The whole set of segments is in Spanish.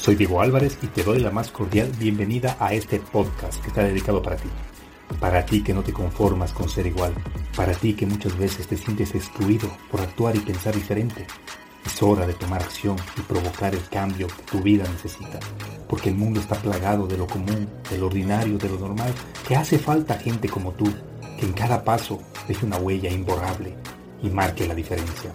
Soy Diego Álvarez y te doy la más cordial bienvenida a este podcast que está dedicado para ti. Para ti que no te conformas con ser igual. Para ti que muchas veces te sientes excluido por actuar y pensar diferente. Es hora de tomar acción y provocar el cambio que tu vida necesita. Porque el mundo está plagado de lo común, de lo ordinario, de lo normal, que hace falta gente como tú, que en cada paso deje una huella imborrable y marque la diferencia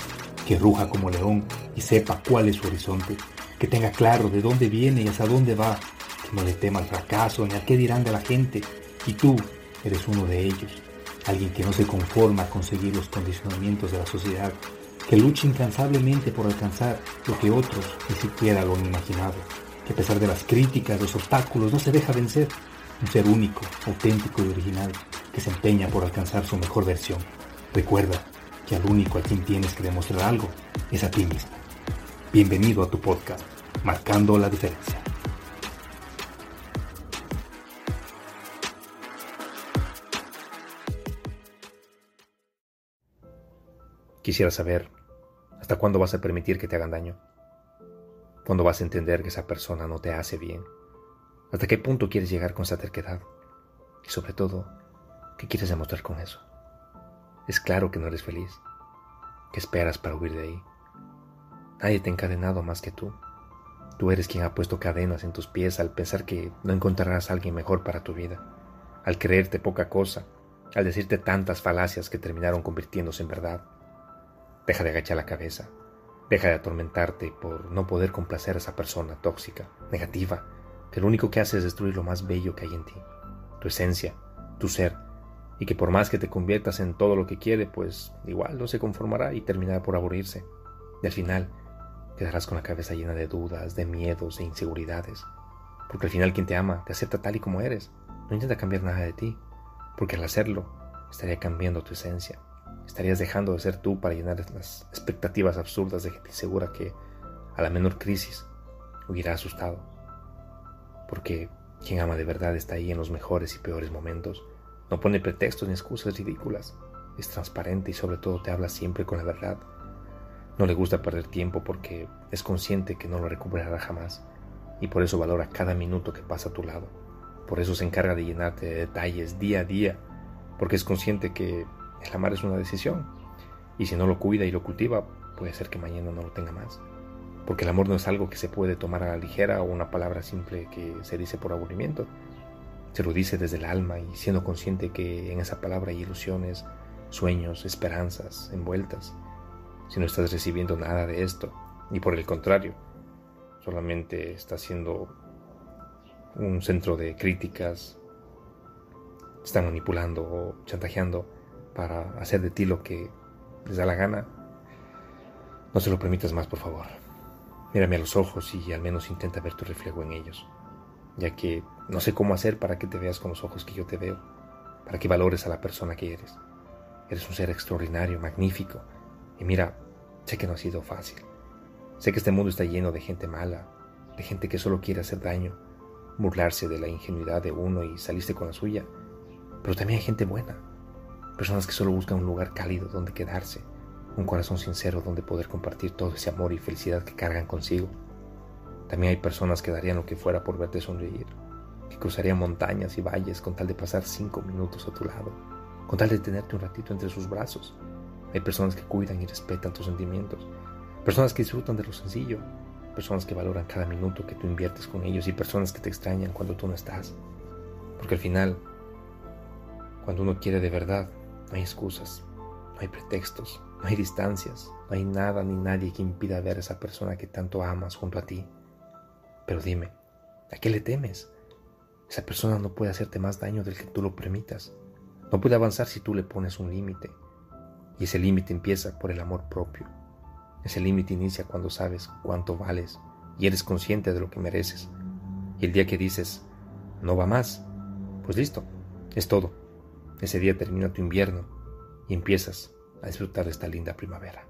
que ruja como león y sepa cuál es su horizonte, que tenga claro de dónde viene y hacia dónde va, que no le tema al fracaso ni a qué dirán de la gente, y tú eres uno de ellos, alguien que no se conforma a conseguir los condicionamientos de la sociedad, que lucha incansablemente por alcanzar lo que otros ni siquiera lo han imaginado, que a pesar de las críticas, los obstáculos, no se deja vencer, un ser único, auténtico y original, que se empeña por alcanzar su mejor versión. Recuerda, que al único a quien tienes que demostrar algo es a ti mismo. Bienvenido a tu podcast, Marcando la Diferencia. Quisiera saber, ¿hasta cuándo vas a permitir que te hagan daño? ¿Cuándo vas a entender que esa persona no te hace bien? ¿Hasta qué punto quieres llegar con esa terquedad? Y sobre todo, ¿qué quieres demostrar con eso? Es claro que no eres feliz. ¿Qué esperas para huir de ahí? Nadie te ha encadenado más que tú. Tú eres quien ha puesto cadenas en tus pies al pensar que no encontrarás a alguien mejor para tu vida, al creerte poca cosa, al decirte tantas falacias que terminaron convirtiéndose en verdad. Deja de agachar la cabeza, deja de atormentarte por no poder complacer a esa persona tóxica, negativa, que lo único que hace es destruir lo más bello que hay en ti, tu esencia, tu ser, y que por más que te conviertas en todo lo que quiere, pues igual no se conformará y terminará por aburrirse. Y al final quedarás con la cabeza llena de dudas, de miedos, de inseguridades. Porque al final quien te ama te acepta tal y como eres. No intenta cambiar nada de ti, porque al hacerlo estaría cambiando tu esencia. Estarías dejando de ser tú para llenar las expectativas absurdas de gente insegura que a la menor crisis hubiera asustado. Porque quien ama de verdad está ahí en los mejores y peores momentos no pone pretextos ni excusas ridículas. Es transparente y sobre todo te habla siempre con la verdad. No le gusta perder tiempo porque es consciente que no lo recuperará jamás y por eso valora cada minuto que pasa a tu lado. Por eso se encarga de llenarte de detalles día a día, porque es consciente que el amar es una decisión y si no lo cuida y lo cultiva, puede ser que mañana no lo tenga más. Porque el amor no es algo que se puede tomar a la ligera o una palabra simple que se dice por aburrimiento. Se lo dice desde el alma y siendo consciente que en esa palabra hay ilusiones, sueños, esperanzas envueltas. Si no estás recibiendo nada de esto, y por el contrario, solamente estás siendo un centro de críticas, están manipulando o chantajeando para hacer de ti lo que les da la gana, no se lo permitas más, por favor. Mírame a los ojos y al menos intenta ver tu reflejo en ellos ya que no sé cómo hacer para que te veas con los ojos que yo te veo, para que valores a la persona que eres. Eres un ser extraordinario, magnífico, y mira, sé que no ha sido fácil. Sé que este mundo está lleno de gente mala, de gente que solo quiere hacer daño, burlarse de la ingenuidad de uno y salirse con la suya. Pero también hay gente buena, personas que solo buscan un lugar cálido donde quedarse, un corazón sincero donde poder compartir todo ese amor y felicidad que cargan consigo. También hay personas que darían lo que fuera por verte sonreír, que cruzarían montañas y valles con tal de pasar cinco minutos a tu lado, con tal de tenerte un ratito entre sus brazos. Hay personas que cuidan y respetan tus sentimientos, personas que disfrutan de lo sencillo, personas que valoran cada minuto que tú inviertes con ellos y personas que te extrañan cuando tú no estás. Porque al final, cuando uno quiere de verdad, no hay excusas, no hay pretextos, no hay distancias, no hay nada ni nadie que impida ver a esa persona que tanto amas junto a ti. Pero dime, ¿a qué le temes? Esa persona no puede hacerte más daño del que tú lo permitas. No puede avanzar si tú le pones un límite. Y ese límite empieza por el amor propio. Ese límite inicia cuando sabes cuánto vales y eres consciente de lo que mereces. Y el día que dices, no va más, pues listo, es todo. Ese día termina tu invierno y empiezas a disfrutar de esta linda primavera.